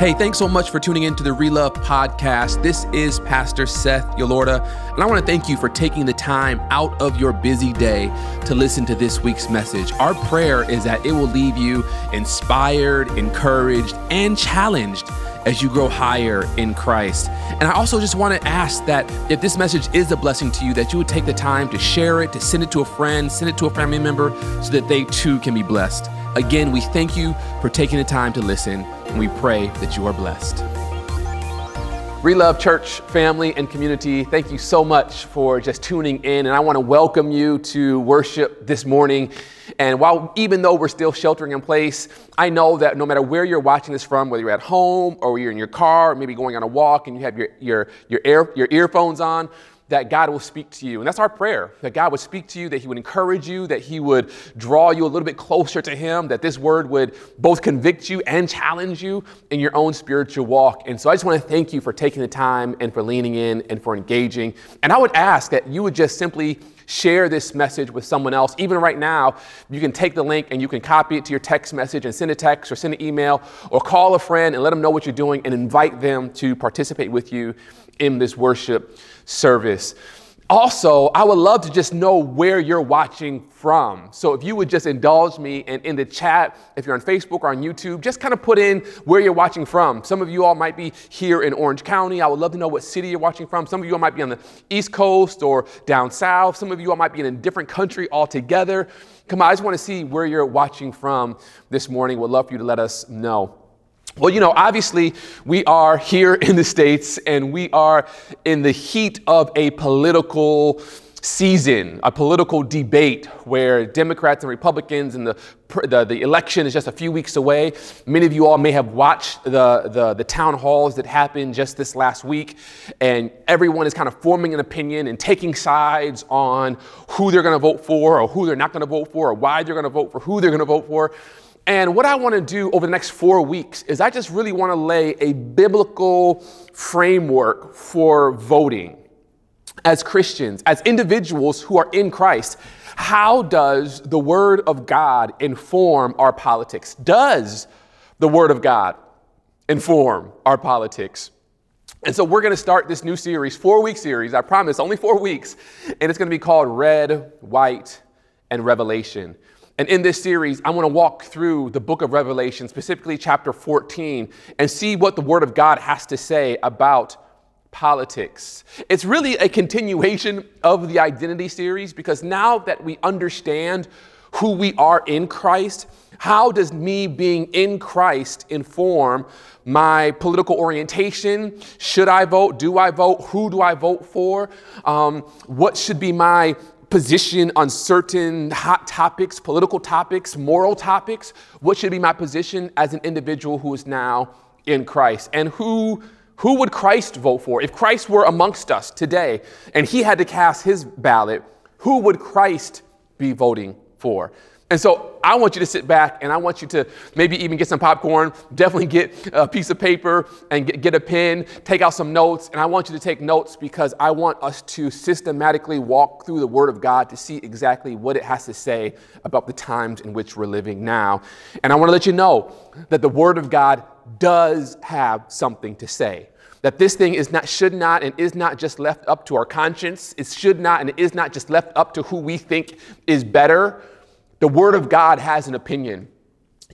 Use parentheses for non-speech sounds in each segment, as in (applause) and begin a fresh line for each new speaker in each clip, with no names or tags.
Hey, thanks so much for tuning in to the Relove podcast. This is Pastor Seth Yolorda, and I want to thank you for taking the time out of your busy day to listen to this week's message. Our prayer is that it will leave you inspired, encouraged, and challenged as you grow higher in Christ. And I also just want to ask that if this message is a blessing to you, that you would take the time to share it, to send it to a friend, send it to a family member, so that they too can be blessed. Again, we thank you for taking the time to listen, and we pray that you are blessed. Relove Church family and community, thank you so much for just tuning in. And I want to welcome you to worship this morning. And while, even though we're still sheltering in place, I know that no matter where you're watching this from, whether you're at home or you're in your car, or maybe going on a walk and you have your, your, your, air, your earphones on, that God will speak to you. And that's our prayer that God would speak to you, that He would encourage you, that He would draw you a little bit closer to Him, that this word would both convict you and challenge you in your own spiritual walk. And so I just want to thank you for taking the time and for leaning in and for engaging. And I would ask that you would just simply share this message with someone else. Even right now, you can take the link and you can copy it to your text message and send a text or send an email or call a friend and let them know what you're doing and invite them to participate with you in this worship service. Also, I would love to just know where you're watching from. So if you would just indulge me and in the chat, if you're on Facebook or on YouTube, just kind of put in where you're watching from. Some of you all might be here in Orange County. I would love to know what city you're watching from. Some of you all might be on the East Coast or down south. Some of you all might be in a different country altogether. Come on, I just want to see where you're watching from this morning. Would love for you to let us know. Well, you know, obviously, we are here in the States and we are in the heat of a political season, a political debate where Democrats and Republicans and the, the, the, election is just a few weeks away. Many of you all may have watched the, the, the town halls that happened just this last week, and everyone is kind of forming an opinion and taking sides on who they're going to vote for or who they're not going to vote for or why they're going to vote for who they're going to vote for. And what I want to do over the next four weeks is I just really want to lay a biblical framework for voting as Christians, as individuals who are in Christ. How does the Word of God inform our politics? Does the Word of God inform our politics? And so we're going to start this new series, four week series, I promise, only four weeks. And it's going to be called Red, White, and Revelation. And in this series, I want to walk through the book of Revelation, specifically chapter 14, and see what the Word of God has to say about politics. It's really a continuation of the identity series because now that we understand who we are in Christ, how does me being in Christ inform my political orientation? Should I vote? Do I vote? Who do I vote for? Um, what should be my position on certain hot topics, political topics, moral topics? What should be my position as an individual who is now in Christ? And who, who would Christ vote for? If Christ were amongst us today and he had to cast his ballot, who would Christ be voting for? And so I want you to sit back and I want you to maybe even get some popcorn, (laughs) definitely get a piece of paper and get, get, a pen, take out some notes. And I want you to take notes because I want us to systematically walk through the Word of God to see exactly what it has to say about the times in which we're living now. And I want to let you know that the Word of God does have something to say that this thing is not should not and is not just left up to our conscience it should not and it is not just left up to who we think is better the Word of God has an opinion,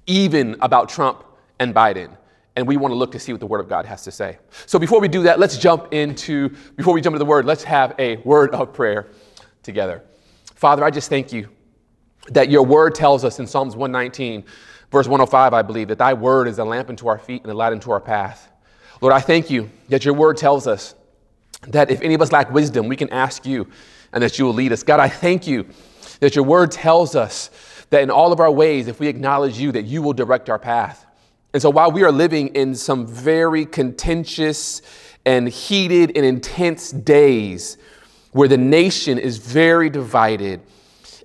even about Trump and Biden. And we want to look to see what the Word of God has to say. So before we do that, let's jump into, before we jump into the Word, let's have a word of prayer together. Father, I just thank you that your Word tells us in Psalms 119, verse 105, I believe, that thy Word is a lamp unto our feet and a light unto our path. Lord, I thank you that your Word tells us that if any of us lack wisdom, we can ask you and that you will lead us. God, I thank you that your word tells us that in all of our ways, if we acknowledge you, that you will direct our path. And so while we are living in some very contentious and heated and intense days where the nation is very divided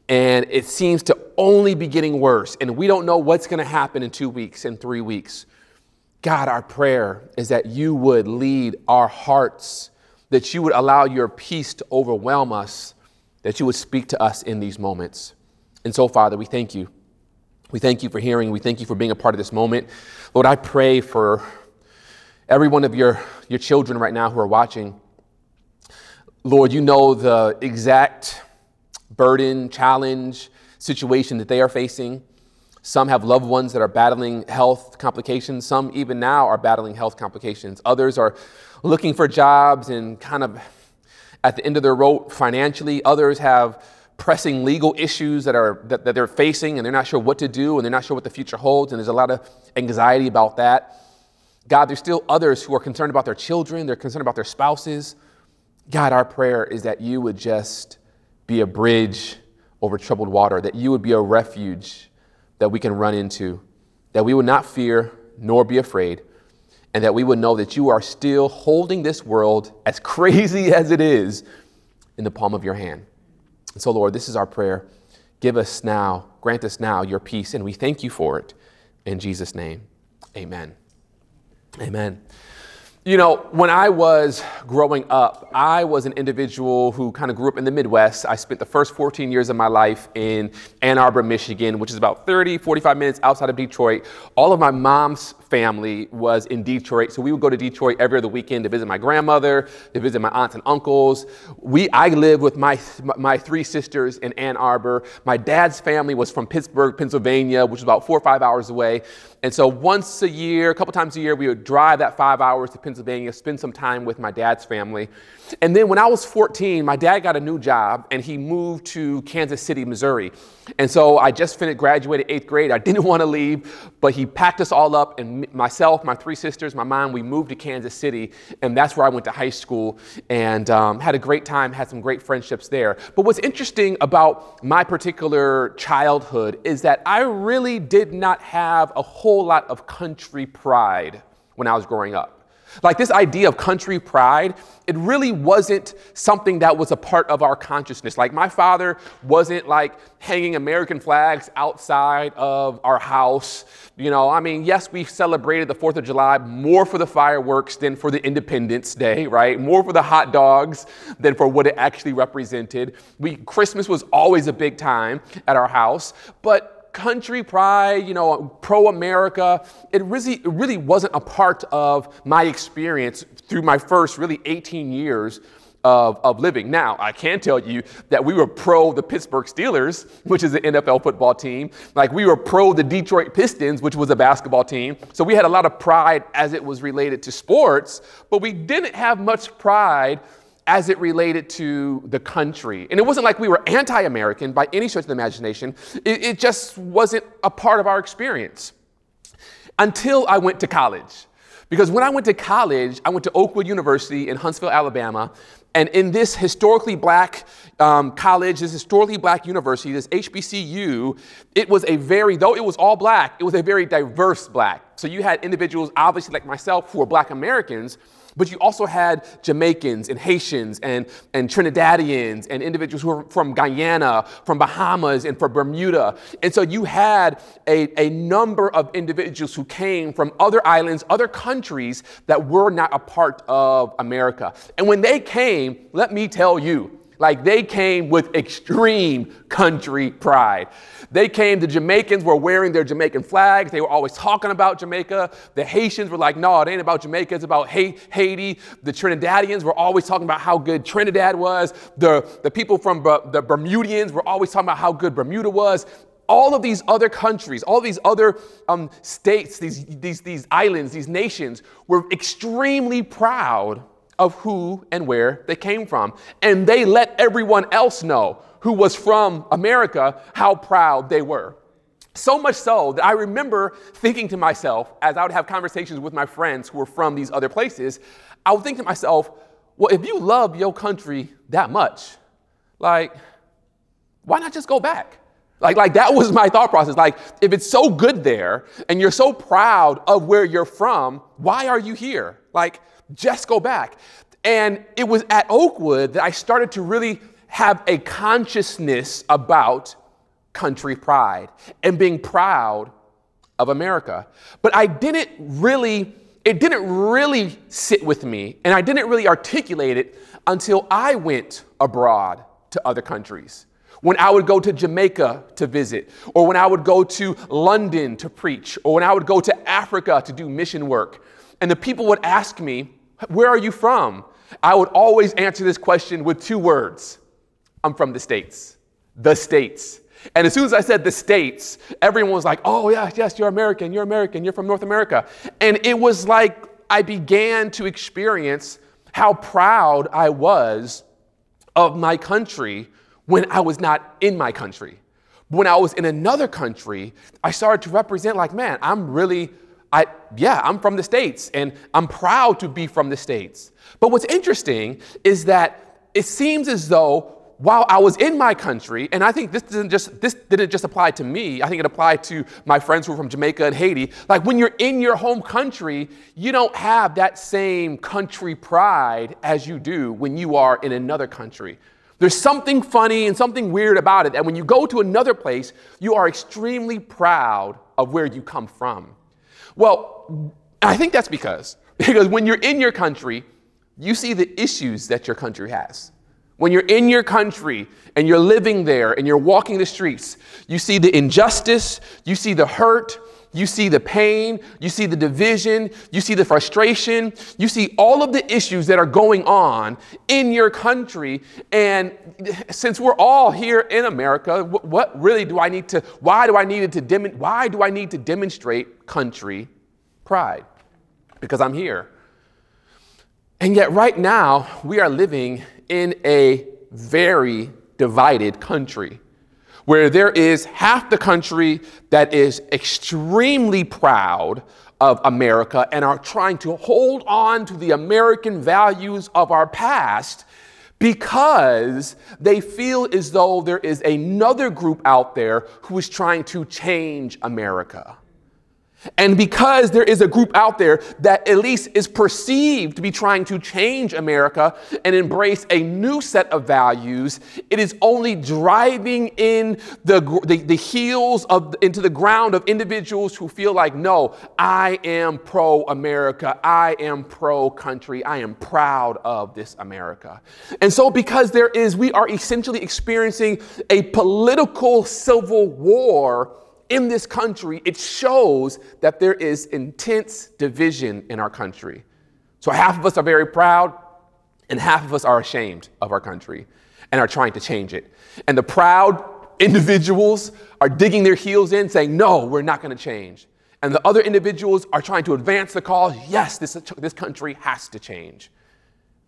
and it seems to only be getting worse, and we don't know what's going to happen in two weeks and three weeks. God, our prayer is that you would lead our hearts, that you would allow your peace to overwhelm us that you would speak to us in these moments. And so, Father, we thank you. We thank you for hearing. We thank you for being a part of this moment. Lord, I pray for every one of your, your children right now who are watching, Lord, you know the exact burden, challenge, situation that they are facing. Some have loved ones that are battling health complications. Some, even now, are battling health complications. Others are looking for jobs and kind of at the end of their rope financially. Others have pressing legal issues that, are, that, that they're facing and they're not sure what to do and they're not sure what the future holds. And there's a lot of anxiety about that. God, there's still others who are concerned about their children, they're concerned about their spouses. God, our prayer is that you would just be a bridge over troubled water, that you would be a refuge that we can run into, that we would not fear nor be afraid, and that we would know that you are still holding this world, as (laughs) crazy as it is, in the palm of your hand. And so, Lord, this is our prayer. Give us now, grant us now your peace, and we thank you for it. In Jesus' name, amen. Amen. You know, when I was growing up, I was an individual who kind of grew up in the Midwest. I spent the first 14 years of my life in Ann Arbor, Michigan, which is about 30, 45 minutes outside of Detroit. All of my mom's family was in Detroit, so we would go to Detroit every other weekend to visit my grandmother, to visit my aunts and uncles. We, I lived with my, my three sisters in Ann Arbor. My dad's family was from Pittsburgh, Pennsylvania, which is about four or five hours away. And so once a year, a couple times a year, we would drive that five hours to Pennsylvania, spend some time with my dad's family. And then when I was 14, my dad got a new job and he moved to Kansas City, Missouri. And so I just finished, graduated eighth grade. I didn't (laughs) want to leave, but he packed us all up and myself, my three sisters, my mom, we moved to Kansas City. And that's where I went to high school and um, had a great time, had some great friendships there. But what's interesting about my particular childhood is that I really did not have a whole whole lot of country pride when I was growing up. Like this idea of country pride, it really wasn't something that was a part of our consciousness. Like my father wasn't like hanging American flags outside of our house. You know, I mean, yes, we celebrated the 4th of July more for the fireworks than for the Independence Day, right? More for the hot dogs than for what it actually represented. We Christmas was always a big time at our house, but country pride, you know, pro America, it really, it really wasn't a part of my experience through my first really 18 years of, of living. Now, I can tell you that we were pro the Pittsburgh Steelers, which is an NFL football team. Like we were pro the Detroit Pistons, which was a basketball team. So we had a lot of pride as it was related to sports, but we didn't have much pride as it related to the country. And it wasn't like we were anti American by any stretch of the imagination, it, it, just wasn't a part of our experience until I went to college. Because when I went to college, I went to Oakwood University in Huntsville, Alabama. And in this historically black um, college, this historically black university, this HBCU, it was a very, though it was all black, it was a very diverse black. So you had individuals, obviously like myself, who were black Americans, but you also had Jamaicans and Haitians and, and Trinidadians and individuals who were from Guyana, from Bahamas, and from Bermuda. And so you had a, a number of individuals who came from other islands, other countries that were not a part of America. And when they came, let me tell you, like they came with extreme country pride. They came, the Jamaicans were wearing their Jamaican flags. They were always talking about Jamaica. The Haitians were like, no, it ain't about Jamaica, it's about Haiti. The Trinidadians were always talking about how good Trinidad was. The, the people from the Bermudians were always talking about how good Bermuda was all of these other countries, all these other um, states, these, these, these islands, these nations were extremely proud of who and where they came from. And they let everyone else know who was from America how proud they were. So much so that I remember thinking to myself, as I would have conversations with my friends who were from these other places, I would think to myself, well, if you love your country that much, like, why not just go back? Like, like that was my thought process. Like, if it's so good there and you're so proud of where you're from, why are you here? Like, just go back. And it was at Oakwood that I started to really have a consciousness about country pride and being proud of America. But I didn't really, it didn't really sit with me, and I didn't really articulate it until I went abroad to other countries. When I would go to Jamaica to visit, or when I would go to London to preach, or when I would go to Africa to do mission work. and the people would ask me, Where are you from? I would always answer this question with two words I'm from the States. The States. And as soon as I said the States, everyone was like, Oh, yes, yes, you're American, you're American, you're from North America. And it was like I began to experience how proud I was of my country when I was not in my country. When I was in another country, I started to represent, like, man, I'm really, I, yeah, I'm from the States and I'm proud to be from the States. But what's interesting is that it seems as though while I was in my country, and I think this didn't just this didn't just apply to me. I think it applied to my friends who were from Jamaica and Haiti. Like when you're in your home country, you don't have that same country pride as you do when you are in another country. There's something funny and something weird about it that when you go to another place, you are extremely proud of where you come from. Well, I think that's because because when you're in your country, you see the issues that your country has. When you're in your country and you're living there and you're walking the streets, you see the injustice, you see the hurt, you see the pain, you see the division, you see the frustration, you see all of the issues that are going on in your country. And since we're all here in America, what really do I need to, why do I need to, dem- why do I need to demonstrate country pride? Because I'm here. And yet, right now, we are living in a very divided country where there is half the country that is extremely proud of America and are trying to hold on to the American values of our past because they feel as though there is another group out there who is trying to change America. And because there is a group out there that at least is perceived to be trying to change America and embrace a new set of values, it is only driving in the, the, the heels of into the ground of individuals who feel like, no, I am pro America, I am pro country, I am proud of this America. And so, because there is, we are essentially experiencing a political civil war in this country, it shows that there is intense division in our country. So half of us are very proud, and half of us are ashamed of our country and are trying to change it. And the proud individuals are digging their heels in, saying, No, we're not going to change. And the other individuals are trying to advance the cause, yes, this, this country has to change.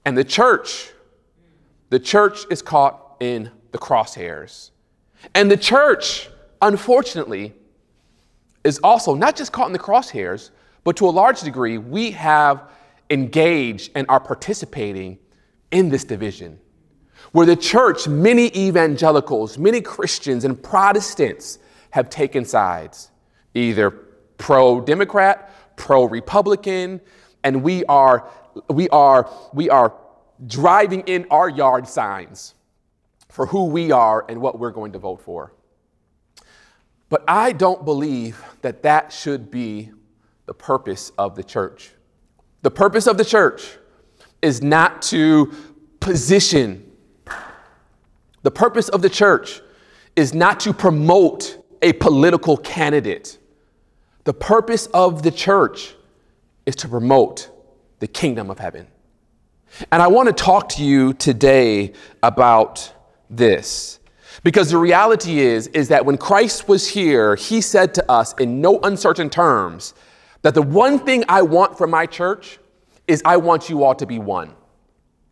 And the church, the church is caught in the crosshairs. And the church, unfortunately, is also not just caught in the crosshairs, but to a large degree, we have engaged and are participating in this division. Where the church, many evangelicals, many Christians, and Protestants have taken sides, either pro Democrat, pro Republican, and we are, we, are, we are driving in our yard signs for who we are and what we're going to vote for. But I don't believe that that should be the purpose of the church. The purpose of the church is not to position. The purpose of the church is not to promote a political candidate. The purpose of the church is to promote the kingdom of heaven. And I want to talk to you today about this. Because the reality is, is that when Christ was here, he said to us in no uncertain terms that the one thing I want from my church is I want you all to be one.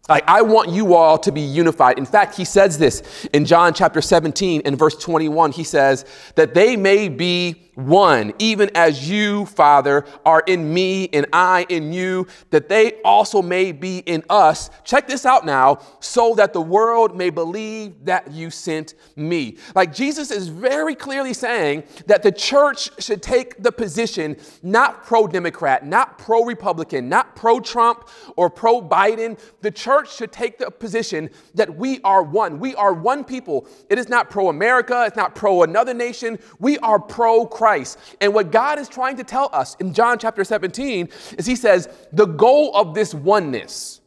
Like, I want you all to be unified. In fact, he says this in John chapter 17 and verse 21. He says that they may be one, even as you, Father, are in me and I in you, that they also may be in us. Check this out now, so that the world may believe that you sent me. Like Jesus is very clearly saying that the church should take the position not pro Democrat, not pro Republican, not pro Trump or pro Biden. The church should take the position that we are one. We are one people. It is not pro America, it's not pro another nation. We are pro Christ. And what God is trying to tell us in John chapter 17 is He says, the goal of this oneness,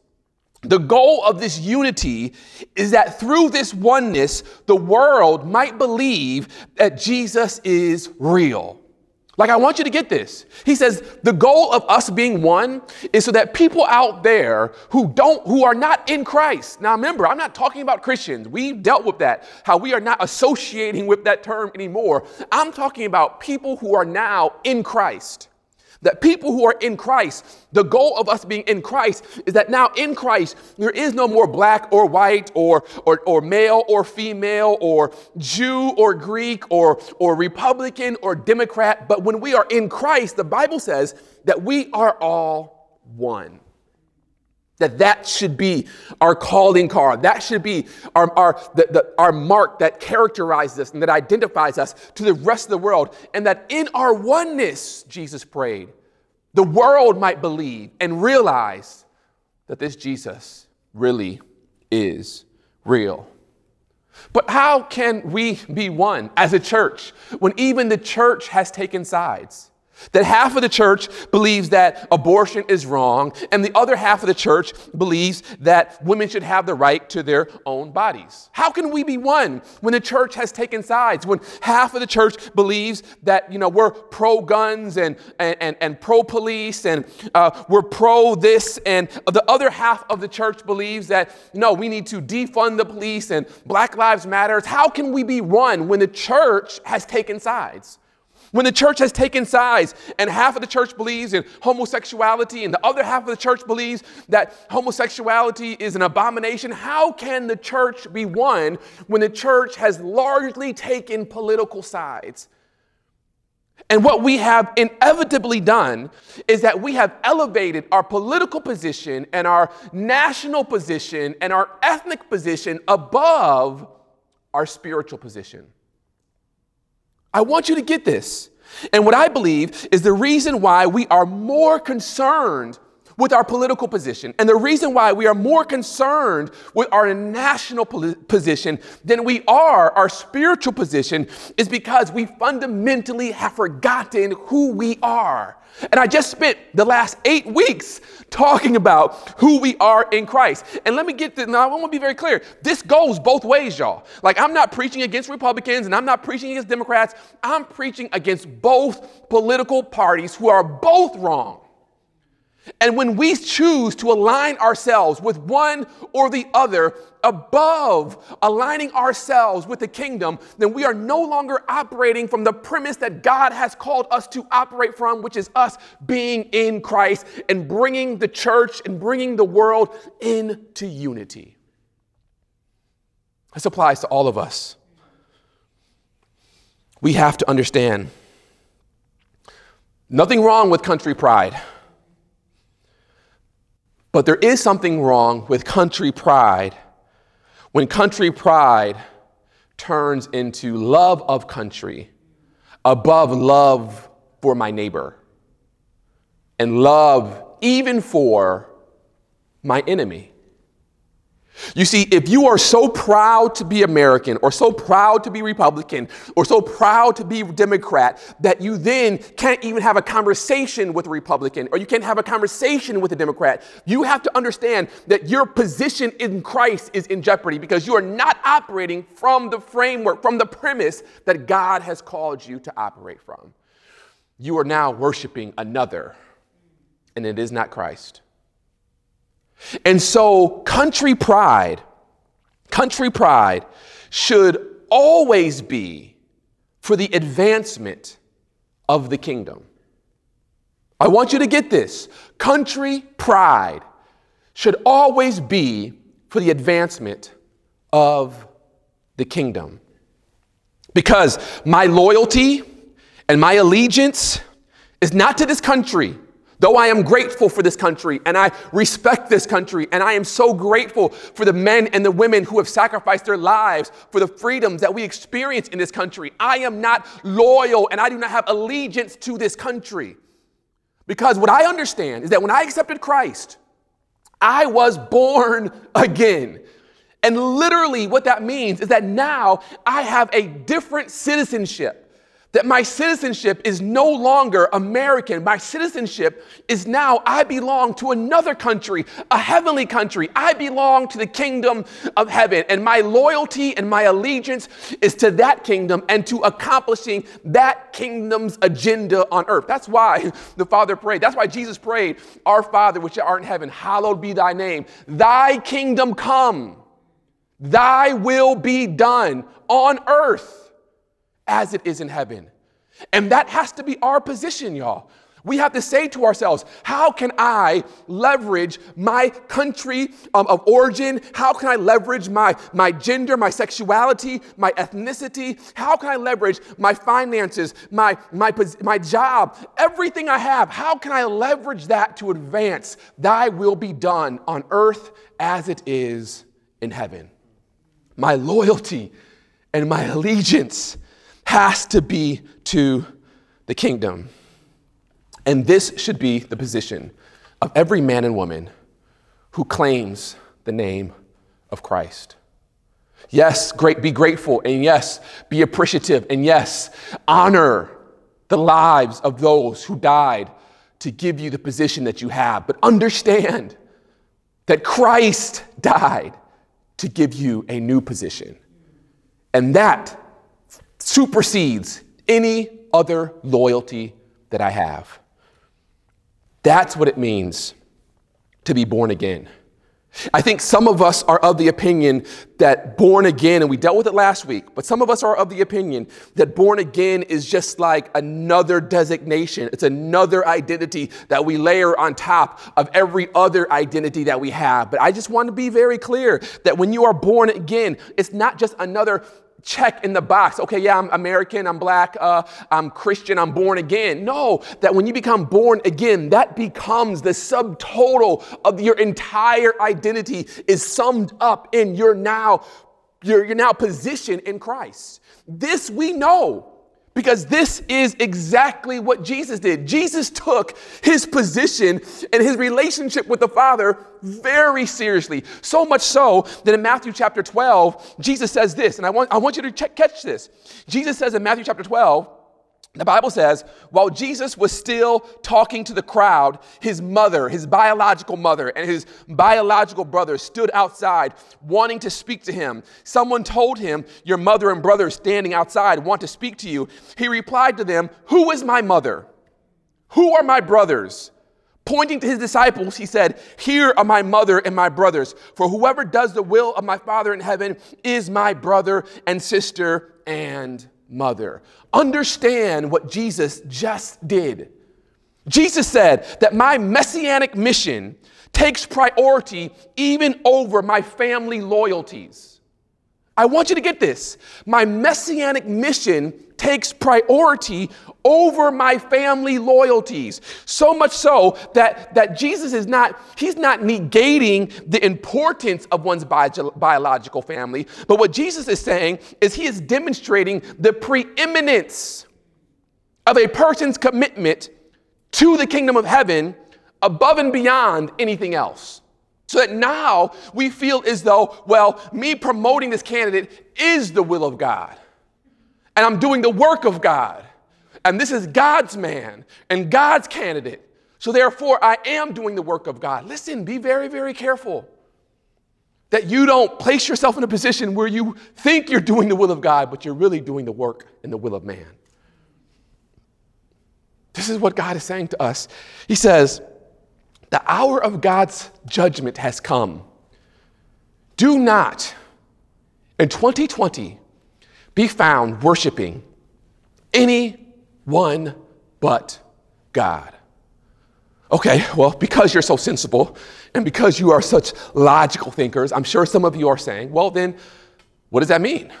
the goal of this unity is that through this oneness, the world might believe that Jesus is real. Like, I want you to get this. He says the goal of us being one is so that people out there who don't, who are not in Christ. Now, remember, I'm not talking about Christians. We've dealt with that, how we are not associating with that term anymore. I'm talking about people who are now in Christ. That people who are in Christ, the goal of us being in Christ is that now in Christ, there is no more black or white or, or, or male or female or Jew or Greek or, or Republican or Democrat. But when we are in Christ, the Bible says that we are all one. That that should be our calling card. That should be our, our, the, the, our mark that characterizes us and that identifies us to the rest of the world. And that in our oneness, Jesus prayed, the world might believe and realize that this Jesus really is real. But how can we be one as a church when even the church has taken sides? That half of the church believes that abortion is wrong, and the other half of the church believes that women should have the right to their own bodies. How can we be one when the church has taken sides? When half of the church believes that, you know, we're pro guns and, and, and, and pro police and uh, we're pro this, and the other half of the church believes that, no, we need to defund the police and Black Lives Matters. How can we be one when the church has taken sides? When the church has taken sides and half of the church believes in homosexuality and the other half of the church believes that homosexuality is an abomination, how can the church be one when the church has largely taken political sides? And what we have inevitably done is that we have elevated our political position and our national position and our ethnic position above our spiritual position. I want you to get this. And what I believe is the reason why we are more concerned with our political position. And the reason why we are more concerned with our national position than we are our spiritual position is because we fundamentally have forgotten who we are. And I just spent the last eight weeks talking about who we are in Christ. And let me get this, now I want to be very clear. This goes both ways, y'all. Like, I'm not preaching against Republicans and I'm not preaching against Democrats. I'm preaching against both political parties who are both wrong. And when we choose to align ourselves with one or the other above aligning ourselves with the kingdom, then we are no longer operating from the premise that God has called us to operate from, which is us being in Christ and bringing the church and bringing the world into unity. This applies to all of us. We have to understand nothing wrong with country pride. But there is something wrong with country pride when country pride turns into love of country above love for my neighbor and love even for my enemy. You see, if you are so proud to be American or so proud to be Republican or so proud to be Democrat that you then can't even have a conversation with a Republican or you can't have a conversation with a Democrat, you have to understand that your position in Christ is in jeopardy because you are not operating from the framework, from the premise that God has called you to operate from. You are now worshiping another, and it is not Christ. And so, country pride, country pride should always be for the advancement of the kingdom. I want you to get this. Country pride should always be for the advancement of the kingdom. Because my loyalty and my allegiance is not to this country, Though I am grateful for this country and I respect this country, and I am so grateful for the men and the women who have sacrificed their lives for the freedoms that we experience in this country, I am not loyal and I do not have allegiance to this country. Because what I understand is that when I accepted Christ, I was born again. And literally, what that means is that now I have a different citizenship that my citizenship is no longer American. My citizenship is now, I belong to another country, a heavenly country. I belong to the kingdom of heaven. And my loyalty and my allegiance is to that kingdom and to accomplishing that kingdom's agenda on earth. That's why (laughs) the Father prayed. That's why Jesus prayed, Our Father, which art in heaven, hallowed be thy name. Thy kingdom come, thy will be done on earth as it is in heaven. And that has to be our position, y'all. We have to say to ourselves, how can I leverage my country um, of origin? How can I leverage my, my gender, my sexuality, my ethnicity? How can I leverage my finances, my, my, my job, everything I have? How can I leverage that to advance? Thy will be done on earth as it is in heaven. My loyalty and my allegiance has to be to the kingdom. And this should be the position of every man and woman who claims the name of Christ. Yes, great, be grateful, and yes, be appreciative, and yes, honor the lives of those who died to give you the position that you have. But understand that Christ died to give you a new position. And that supersedes any other loyalty that I have. That's what it means to be born again. I think some of us are of the opinion that born again, and we dealt with it last week, but some of us are of the opinion that born again is just like another designation. It's another identity that we layer on top of every other identity that we have. But I just want to be very clear that when you are born again, it's not just another check in the box. Okay, yeah, I'm American, I'm black, uh, I'm Christian, I'm born again. No, that when you become born again, that becomes the subtotal of your entire identity is summed up in your now, your, your now position in Christ. This we know because this is exactly what Jesus did. Jesus took his position and his relationship with the Father very seriously. So much so that in Matthew chapter 12, Jesus says this, and I want, I want you to check, catch this. Jesus says in Matthew chapter 12, the Bible says, while Jesus was still talking to the crowd, his mother, his biological mother, and his biological brother stood outside wanting to speak to him. Someone told him, Your mother and brother standing outside want to speak to you. He replied to them, Who is my mother? Who are my brothers? Pointing to his disciples, he said, Here are my mother and my brothers. For whoever does the will of my Father in heaven is my brother and sister and mother. Understand what Jesus just did. Jesus said that my messianic mission takes priority even over my family loyalties. I want you to get this. My messianic mission takes priority over my family loyalties. So much so that, that Jesus is not, he's not negating the importance of one's bio- biological family, but what Jesus is saying is he is demonstrating the preeminence of a person's commitment to the kingdom of heaven above and beyond anything else. So that now we feel as though, well, me promoting this candidate is the will of God. And I'm doing the work of God. And this is God's man and God's candidate. So therefore, I am doing the work of God. Listen, be very, very careful that you don't place yourself in a position where you think you're doing the will of God, but you're really doing the work and the will of man. This is what God is saying to us. He says, the hour of God's judgment has come. Do not, in 2020, be found worshiping anyone but God. Okay, well, because you're so sensible and because you are such logical thinkers, I'm sure some of you are saying, well, then, what does that mean?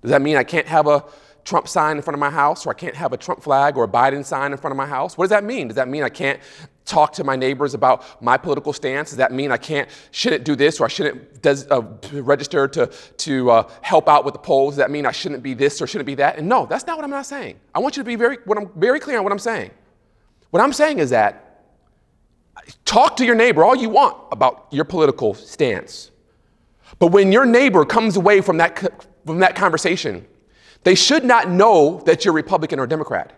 Does that mean I can't have a Trump sign in front of my house, or I can't have a Trump flag or a Biden sign in front of my house? What does that mean? Does that mean I can't talk to my neighbors about my political stance? Does that mean I can't, shouldn't do this or I shouldn't des, uh, register to, to uh, help out with the polls? Does that mean I shouldn't be this or shouldn't be that? And no, that's not what I'm not saying. I want you to be very, what I'm very clear on what I'm saying. What I'm saying is that talk to your neighbor all you want about your political stance. But when your neighbor comes away from that, from that conversation they should not know that you're Republican or Democrat.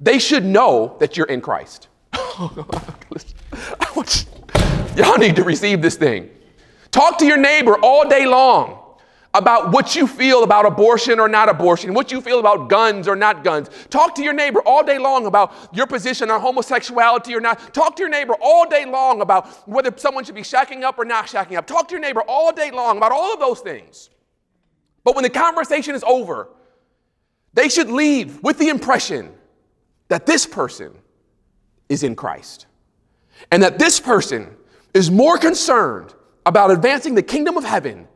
They should know that you're in Christ. (laughs) Y'all need to receive this thing. Talk to your neighbor all day long about what you feel about abortion or not abortion, what you feel about guns or not guns. Talk to your neighbor all day long about your position on homosexuality or not. Talk to your neighbor all day long about whether someone should be shacking up or not shacking up. Talk to your neighbor all day long about all of those things. But when the conversation is over, they should leave with the impression that this person is in Christ and that this person is more concerned about advancing the kingdom of heaven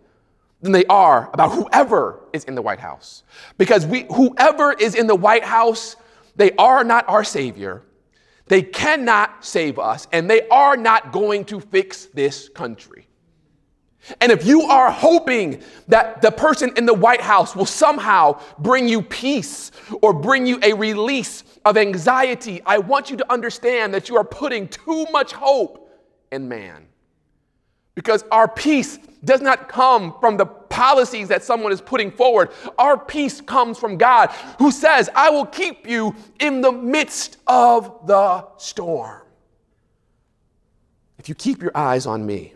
than they are about whoever is in the White House. Because we, whoever is in the White House, they are not our Savior. They cannot save us, and they are not going to fix this country. And if you are hoping that the person in the White House will somehow bring you peace or bring you a release of anxiety, I want you to understand that you are putting too much hope in man. Because our peace does not come from the policies that someone is putting forward. Our peace comes from God, who says, I will keep you in the midst of the storm. If you keep your eyes on me,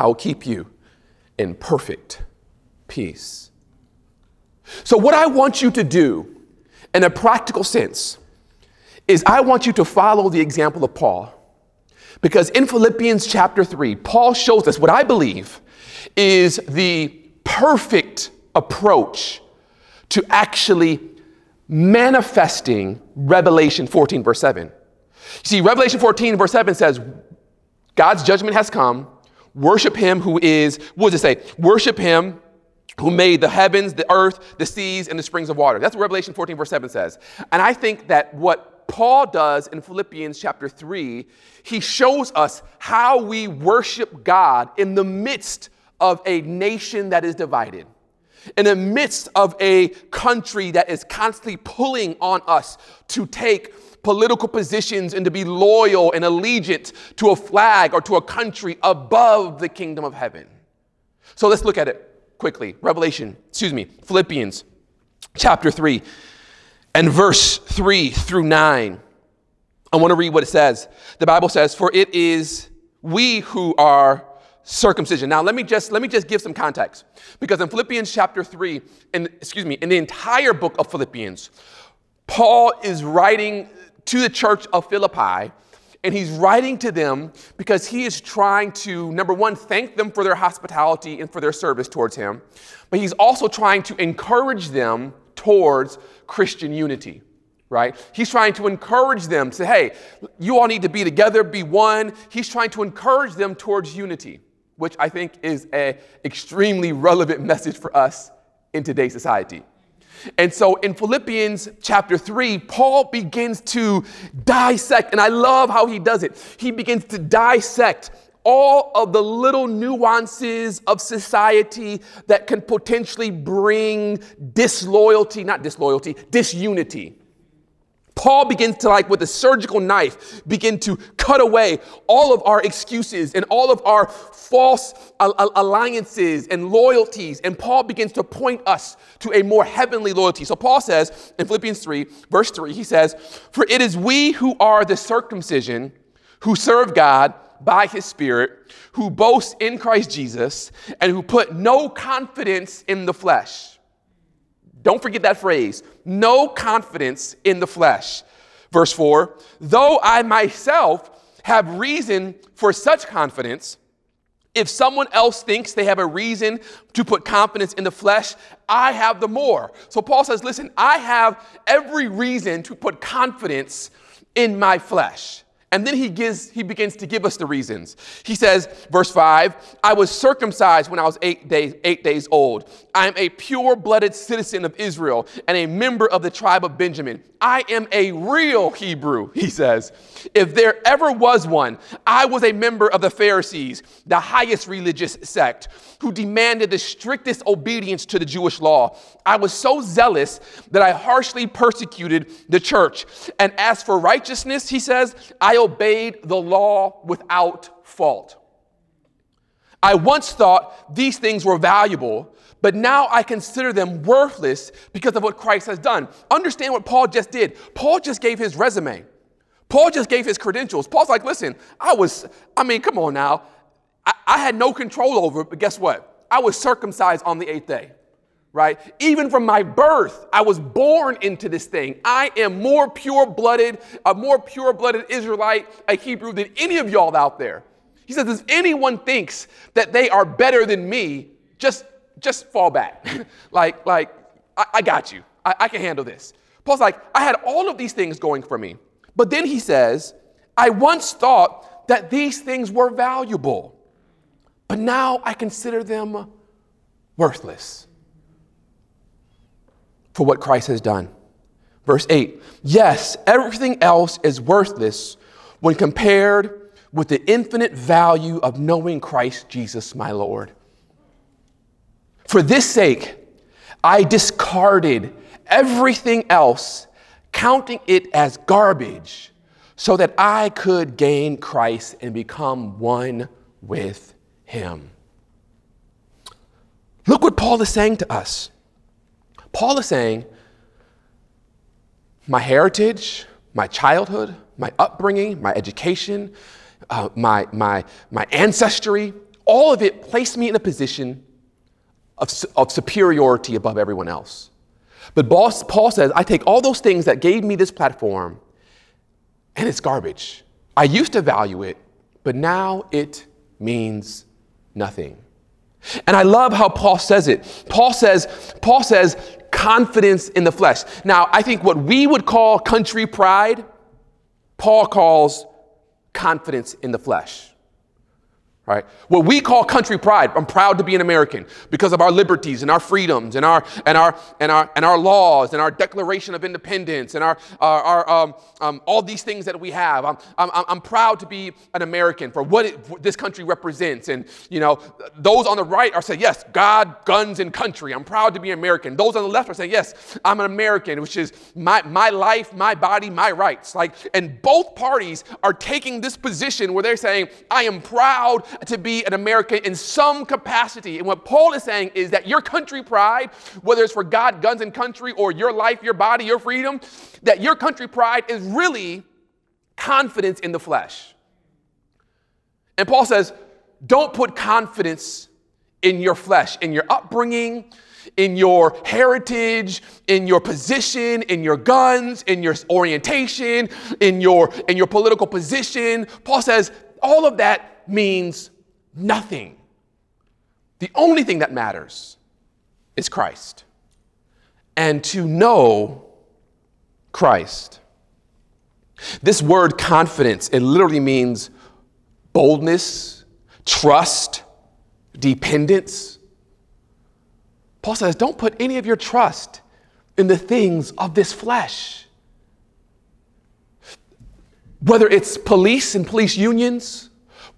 I will keep you in perfect peace. So, what I want you to do in a practical sense is I want you to follow the example of Paul. Because in Philippians chapter 3, Paul shows us what I believe is the perfect approach to actually manifesting Revelation 14, verse 7. You see, Revelation 14, verse 7 says, God's judgment has come. Worship him who is, what does it say? Worship him who made the heavens, the earth, the seas, and the springs of water. That's what Revelation 14, verse 7 says. And I think that what Paul does in Philippians chapter 3, he shows us how we worship God in the midst of a nation that is divided, in the midst of a country that is constantly pulling on us to take political positions and to be loyal and allegiant to a flag or to a country above the kingdom of heaven. So let's look at it quickly. Revelation, excuse me, Philippians chapter 3 and verse 3 through 9. I want to read what it says. The Bible says, For it is we who are circumcision. Now let me just let me just give some context. Because in Philippians chapter 3, and excuse me, in the entire book of Philippians, Paul is writing to the church of Philippi, and he's writing to them because he is trying to, number one, thank them for their hospitality and for their service towards him, but he's also trying to encourage them towards Christian unity right? He's trying to encourage them, to say, hey, you all need to be together, be one. He's trying to encourage them towards unity, which I think is an extremely relevant message for us in today's society. And so in Philippians chapter 3, Paul begins to dissect, and I love how he does it. He begins to dissect all of the little nuances of society that can potentially bring disloyalty, not disloyalty, disunity. Paul begins to, like with a surgical knife, begin to cut away all of our excuses and all of our false alliances and loyalties. And Paul begins to point us to a more heavenly loyalty. So Paul says in Philippians 3, verse 3, he says, For it is we who are the circumcision who serve God by his Spirit, who boast in Christ Jesus, and who put no confidence in the flesh. Don't forget that phrase no confidence in the flesh. Verse 4 Though I myself have reason for such confidence, if someone else thinks they have a reason to put confidence in the flesh, I have the more. So Paul says, Listen, I have every reason to put confidence in my flesh. And then he gives he begins to give us the reasons. He says, verse 5, I was circumcised when I was eight days, eight days old. I am a pure-blooded citizen of Israel and a member of the tribe of Benjamin. I am a real Hebrew, he says. If there ever was one, I was a member of the Pharisees, the highest religious sect, who demanded the strictest obedience to the Jewish law. I was so zealous that I harshly persecuted the church. And as for righteousness, he says, I obeyed the law without fault. I once thought these things were valuable, but now I consider them worthless because of what Christ has done. Understand what Paul just did. Paul just gave his resume. Paul just gave his credentials. Paul's like, listen, I was, I mean, come on now. I, I had no control over it, but guess what? I was circumcised on the eighth day right? Even from my birth, I was born into this thing. I am more pure blooded, a more pure blooded Israelite, a Hebrew than any of y'all out there. He says, if anyone thinks that they are better than me, just, just fall back. (laughs) like, like, I, I got you. I, I can handle this. Paul's like, I had all of these things going for me. But then he says, I once thought that these things were valuable, but now I consider them worthless for what Christ has done. Verse 8 Yes, everything else is worthless when compared with the infinite value of knowing Christ Jesus, my Lord. For this sake, I discarded everything else, counting it as garbage, so that I could gain Christ and become one with Him. Look what Paul is saying to us. Paul is saying, my heritage, my childhood, my upbringing, my education, uh, my, my, my ancestry, all of it placed me in a position of, of superiority above everyone else. But Paul says, I take all those things that gave me this platform and it's garbage. I used to value it, but now it means nothing. And I love how Paul says it. Paul says, Paul says, confidence in the flesh. Now, I think what we would call country pride, Paul calls confidence in the flesh right? What we call country pride. I'm proud to be an American because of our liberties and our freedoms and our and our and our and our laws and our Declaration of Independence and our our, our um, um, all these things that we have. I'm, I'm, I'm proud to be an American for what it, this country represents. And you know, those on the right are saying yes, God, guns, and country. I'm proud to be American. Those on the left are saying yes, I'm an American, which is my my life, my body, my rights. Like, and both parties are taking this position where they're saying I am proud to be an American in some capacity. And what Paul is saying is that your country pride, whether it's for God, guns, and country, or your life, your body, your freedom, that your country pride is really confidence in the flesh. And Paul says, don't put confidence in your flesh, in your upbringing, in your heritage, in your position, in your guns, in your orientation, in your, in your political position. Paul says all of that means nothing. The only thing that matters is Christ. And to know Christ. This word confidence, it literally means boldness, trust, dependence. Paul says, don't put any of your trust in the things of this flesh. Whether it's police and police unions,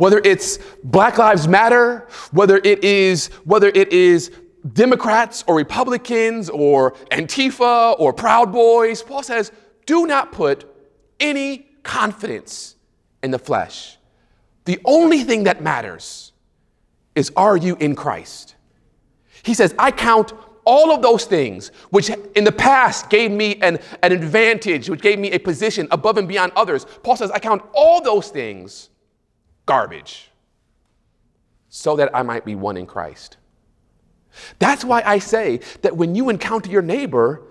whether it's Black Lives Matter, whether it is, whether it is Democrats or Republicans or Antifa or Proud Boys, Paul says, do not put any confidence in the flesh. The only thing that matters is are you in Christ? He says, I count all of those things, which in the past gave me an, an advantage, which gave me a position above and beyond others. Paul says, I count all those things garbage so that I might be one in Christ. That's why I say that when you encounter your neighbor,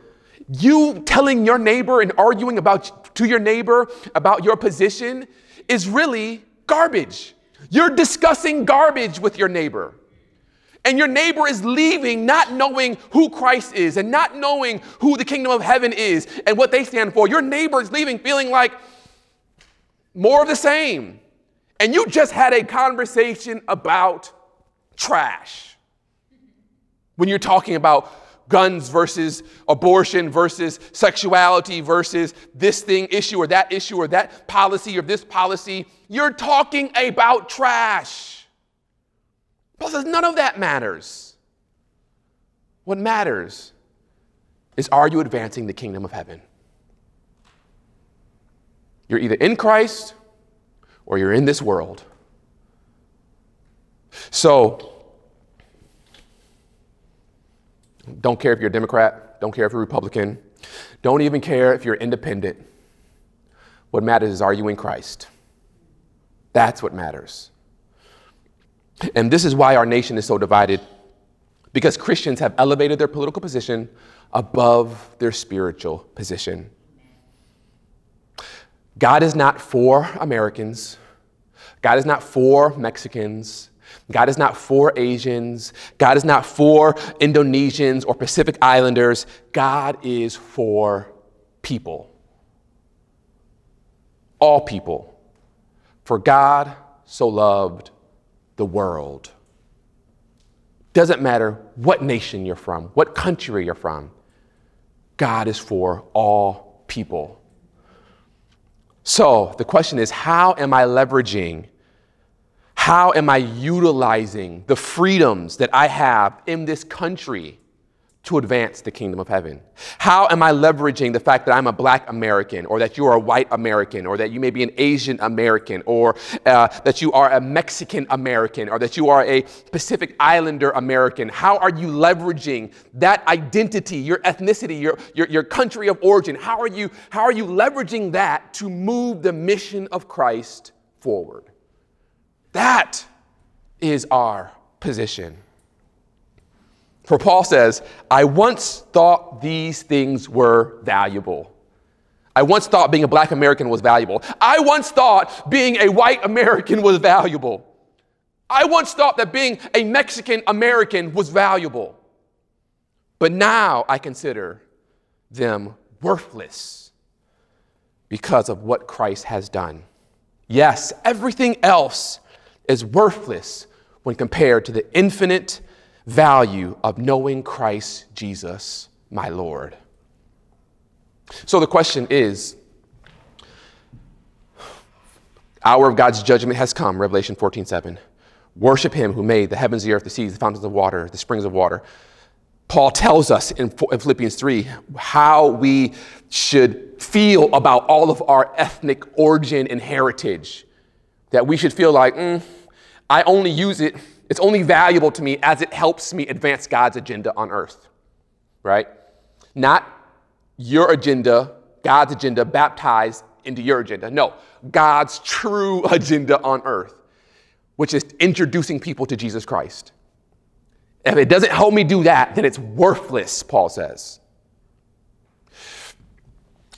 you telling your neighbor and arguing about to your neighbor about your position is really garbage. You're discussing garbage with your neighbor. And your neighbor is leaving not knowing who Christ is and not knowing who the kingdom of heaven is and what they stand for. Your neighbor is leaving feeling like more of the same and you just had a conversation about trash. When you're talking about guns versus abortion versus sexuality versus this thing issue or that issue or that policy or this policy, you're talking about trash. Paul says none of that matters. What matters is are you advancing the kingdom of heaven? You're either in Christ or you're in this world. So, don't care if you're a Democrat, don't care if you're Republican, don't even care if you're independent. What matters is are you in Christ? That's what matters. And this is why our nation is so divided because Christians have elevated their political position above their spiritual position. God is not for Americans. God is not for Mexicans. God is not for Asians. God is not for Indonesians or Pacific Islanders. God is for people. All people. For God so loved the world. Doesn't matter what nation you're from, what country you're from, God is for all people. So the question is how am I leveraging, how am I utilizing the freedoms that I have in this country to advance the kingdom of heaven? How am I leveraging the fact that I'm a black American, or that you are a white American, or that you may be an Asian American, or uh, that you are a Mexican American, or that you are a Pacific Islander American? How are you leveraging that identity, your ethnicity, your, your, your country of origin? How are, you, how are you leveraging that to move the mission of Christ forward? That is our position. For Paul says, I once thought these things were valuable. I once thought being a black American was valuable. I once thought being a white American was valuable. I once thought that being a Mexican American was valuable. But now I consider them worthless because of what Christ has done. Yes, everything else is worthless when compared to the infinite value of knowing Christ Jesus, my Lord. So the question is hour of God's judgment has come, Revelation 14 7. Worship him who made the heavens, the earth, the seas, the fountains of water, the springs of water. Paul tells us in Philippians 3 how we should feel about all of our ethnic origin and heritage. That we should feel like, mm, I only use it it's only valuable to me as it helps me advance God's agenda on earth, right? Not your agenda, God's agenda baptized into your agenda. No, God's true (laughs) agenda on earth, which is introducing people to Jesus Christ. If it doesn't help me do that, then it's worthless, Paul says.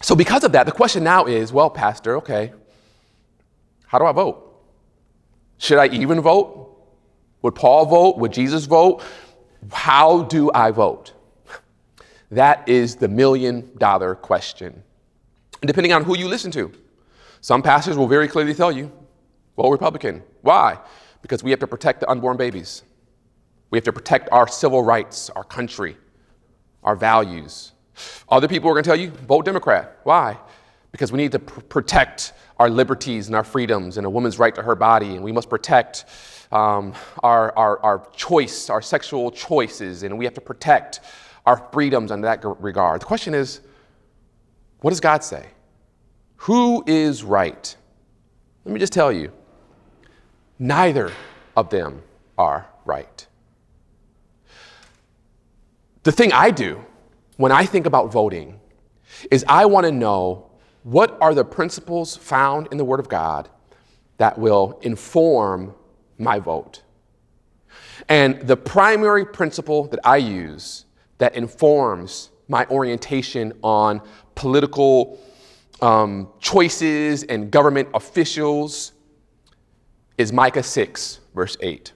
So, because of that, the question now is well, Pastor, okay, how do I vote? Should I even vote? Would Paul vote? Would Jesus vote? How do I vote? That is the million dollar question. Depending on who you listen to, some pastors will very clearly tell you, well, Republican. Why? Because we have to protect the unborn babies. We have to protect our civil rights, our country, our values. Other people are going to tell you, vote Democrat. Why? Because we need to pr- protect our liberties and our freedoms and a woman's right to her body, and we must protect um, our, our, our choice, our sexual choices, and we have to protect our freedoms in that regard. The question is, what does God say? Who is right? Let me just tell you, neither of them are right. The thing I do when I think about voting is I want to know what are the principles found in the Word of God that will inform my vote. And the primary principle that I use that informs my orientation on political um, choices and government officials is Micah 6, verse 8.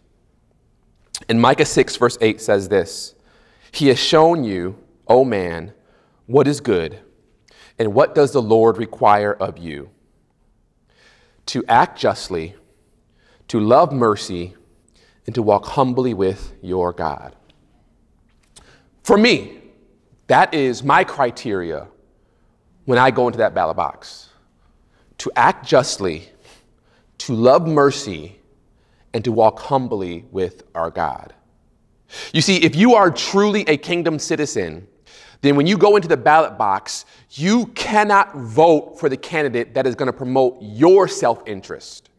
And Micah 6, verse 8 says this He has shown you, O man, what is good, and what does the Lord require of you? To act justly to love mercy, and to walk humbly with your God. For me, that is my criteria when I go into that ballot box to act justly, to love mercy, and to walk humbly with our God. You see, if you are truly a kingdom citizen, then when you go into the ballot box, you cannot vote for the candidate that is going to promote your self interest.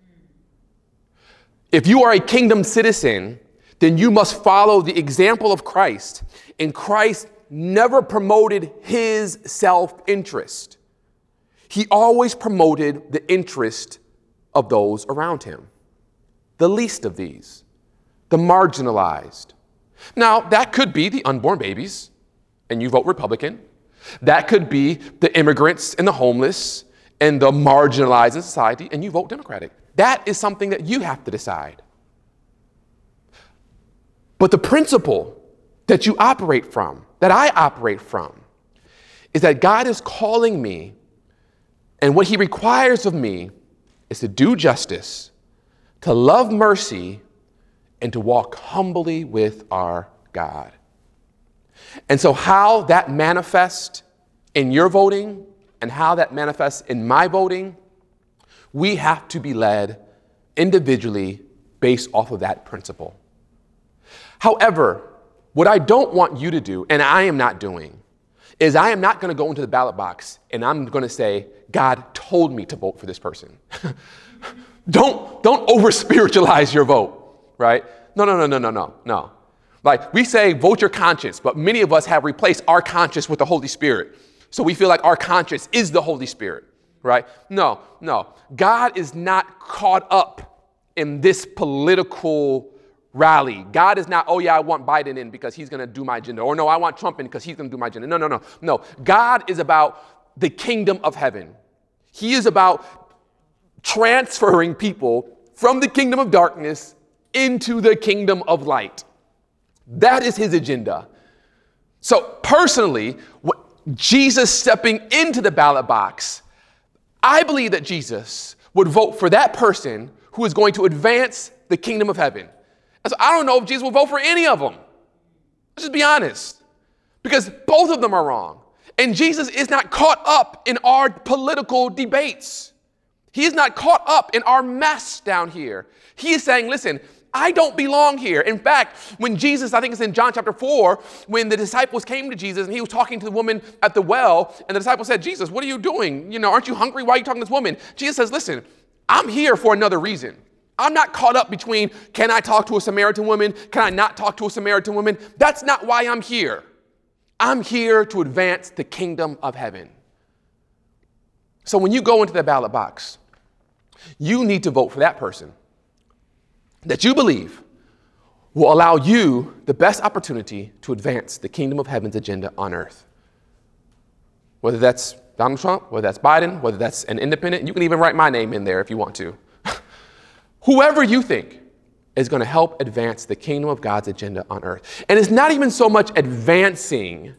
If you are a kingdom citizen, then you must follow the example of Christ. And Christ never promoted his self interest, he always promoted the interest of those around him, the least of these, the marginalized. Now, that could be the unborn babies, and you vote Republican. That could be the immigrants and the homeless and the marginalized in society, and you vote Democratic. That is something that you have to decide. But the principle that you operate from, that I operate from, is that God is calling me, and what He requires of me is to do justice, to love mercy, and to walk humbly with our God. And so, how that manifests in your voting and how that manifests in my voting, we have to be led individually based off of that principle. However, what I don't want you to do, and I am not doing, is I am not going to go into the ballot box and I'm going to say, God told me to vote for this person. (laughs) don't don't over spiritualize your vote, right? No, no, no, no, no, no, no. Like we say, vote your conscience, but many of us have replaced our conscience with the Holy Spirit. So we feel like our conscience is the Holy Spirit, right? No, no. God is not caught up in this political rally. God is not, oh yeah, I want Biden in because he's going to do my agenda. Or no, I want Trump in because he's going to do my agenda. No, no, no. No. God is about the kingdom of heaven. He is about transferring people from the kingdom of darkness into the kingdom of light. That is his agenda. So, personally, Jesus stepping into the ballot box, I believe that Jesus would vote for that person who is going to advance the kingdom of heaven. And so I don't know if Jesus will vote for any of them. Let's just be honest. Because both of them are wrong. And Jesus is not caught up in our political debates. He is not caught up in our mess down here. He is saying, listen, I don't belong here. In fact, when Jesus, I think it's in John chapter 4, when the disciples came to Jesus and he was talking to the woman at the well, and the disciple said, Jesus, what are you doing? You know, aren't you hungry? Why are you talking to this woman? Jesus says, listen, I'm here for another reason. I'm not caught up between can I talk to a Samaritan woman? Can I not talk to a Samaritan woman? That's not why I'm here. I'm here to advance the kingdom of heaven. So when you go into the ballot box, you need to vote for that person that you believe will allow you the best opportunity to advance the kingdom of heaven's agenda on earth. Whether that's Donald Trump, whether that's Biden, whether that's an independent, you can even write my name in there if you want to. (laughs) Whoever you think is going to help advance the kingdom of God's agenda on earth. And it's not even so much advancing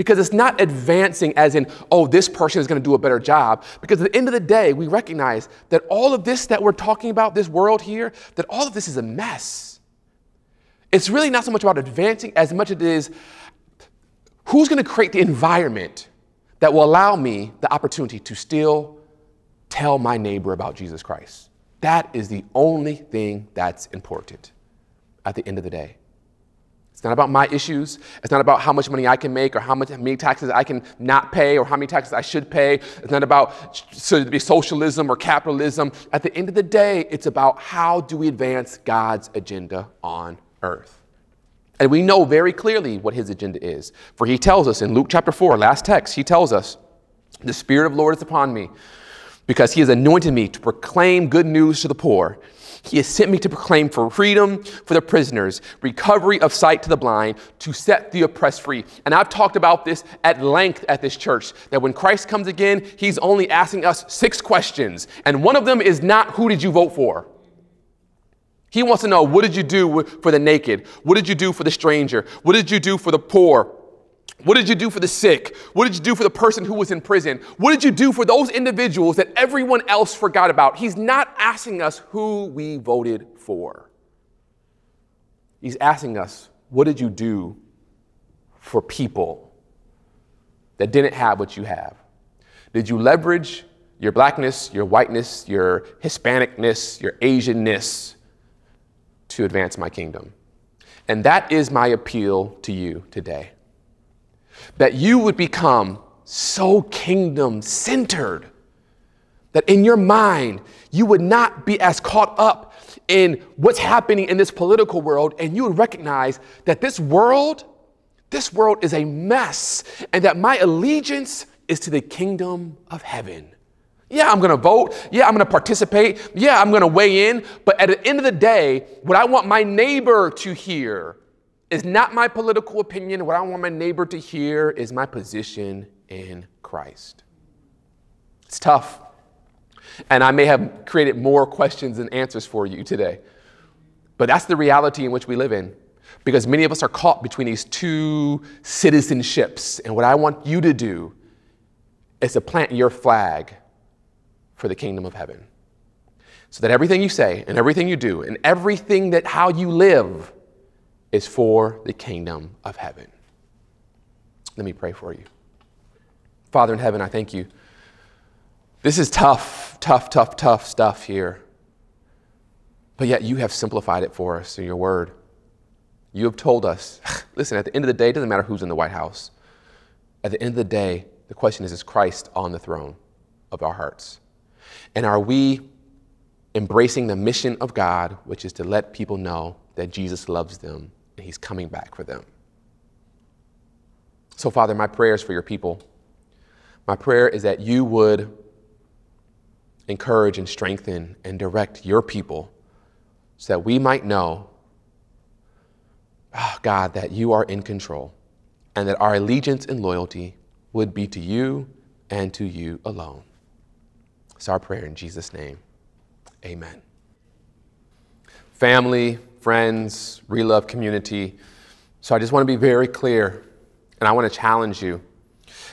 because it's not advancing as in, oh, this person is going to do a better job. Because at the end of the day, we recognize that all of this that we're talking about, this world here, that all of this is a mess. It's really not so much about advancing as much as it is who's going to create the environment that will allow me the opportunity to still tell my neighbor about Jesus Christ. That is the only thing that's important at the end of the day. It's not about my issues. It's not about how much money I can make or how much how many taxes I can not pay or how many taxes I should pay. It's not about should it be socialism or capitalism. At the end of the day, it's about how do we advance God's agenda on earth. And we know very clearly what his agenda is. For he tells us in Luke chapter 4, last text, he tells us, The Spirit of the Lord is upon me, because he has anointed me to proclaim good news to the poor. He has sent me to proclaim for freedom for the prisoners, recovery of sight to the blind, to set the oppressed free. And I've talked about this at length at this church that when Christ comes again, he's only asking us six questions. And one of them is not who did you vote for? He wants to know what did you do for the naked? What did you do for the stranger? What did you do for the poor? What did you do for the sick? What did you do for the person who was in prison? What did you do for those individuals that everyone else forgot about? He's not asking us who we voted for. He's asking us, what did you do for people that didn't have what you have? Did you leverage your blackness, your whiteness, your Hispanicness, your Asianness to advance my kingdom? And that is my appeal to you today that you would become so kingdom centered that in your mind, you would not be as caught up in what's happening in this political world, and you would recognize that this world, this world is a mess, and that my allegiance is to the kingdom of heaven. Yeah, I'm gonna vote. Yeah, I'm gonna participate. Yeah, I'm gonna weigh in. But at the end of the day, what I want my neighbor to hear is not my political opinion. What I want my neighbor to hear is my position in Christ. It's tough. And I may have created more questions than answers for you today. But that's the reality in which we live in. Because many of us are caught between these two citizenships. And what I want you to do is to plant your flag for the kingdom of heaven. So that everything you say and everything you do and everything that how you live is for the kingdom of heaven. Let me pray for you. Father in heaven, I thank you. This is tough, tough, tough, tough stuff here. But yet you have simplified it for us in your word. You have told us (sighs) listen, at the end of the day, it doesn't matter who's in the White House. At the end of the day, the question is is Christ on the throne of our hearts? And are we embracing the mission of God, which is to let people know that Jesus loves them and he's coming back for them? So, Father, my prayer is for your people. My prayer is that you would encourage and strengthen and direct your people so that we might know, oh God, that you are in control and that our allegiance and loyalty would be to you and to you alone. It's our prayer in Jesus' name. Amen. Family, friends, Relove community. So I just want to be very clear and I want to challenge you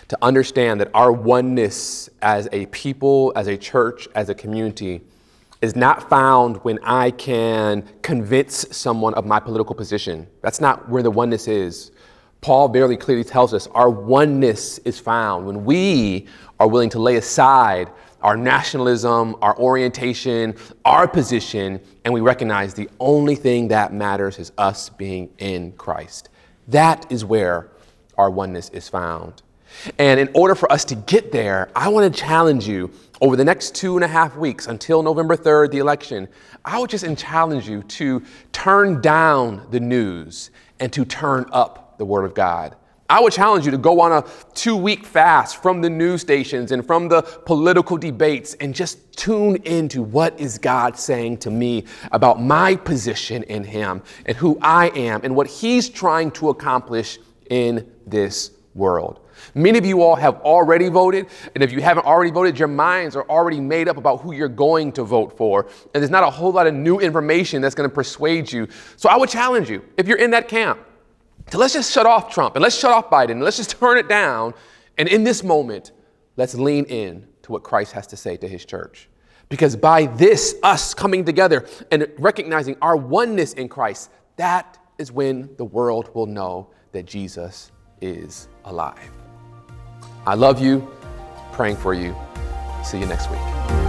to understand that our oneness as a people, as a church, as a community is not found when I can convince someone of my political position. That's not where the oneness is. Paul very clearly tells us our oneness is found when we are willing to lay aside our nationalism, our orientation, our position, and we recognize the only thing that matters is us being in Christ. That is where our oneness is found. And in order for us to get there, I want to challenge you over the next two and a half weeks until November 3rd, the election. I would just challenge you to turn down the news and to turn up the Word of God. I would challenge you to go on a two week fast from the news stations and from the political debates and just tune into what is God saying to me about my position in Him and who I am and what He's trying to accomplish in this world. Many of you all have already voted, and if you haven't already voted, your minds are already made up about who you're going to vote for. And there's not a whole lot of new information that's going to persuade you. So I would challenge you, if you're in that camp, to let's just shut off Trump and let's shut off Biden and let's just (laughs) turn it down. And in this moment, let's lean in to what Christ has to say to his church. Because by this, us coming together and recognizing our oneness in Christ, that is when the world will know that Jesus is alive. I love you, praying for you. See you next week.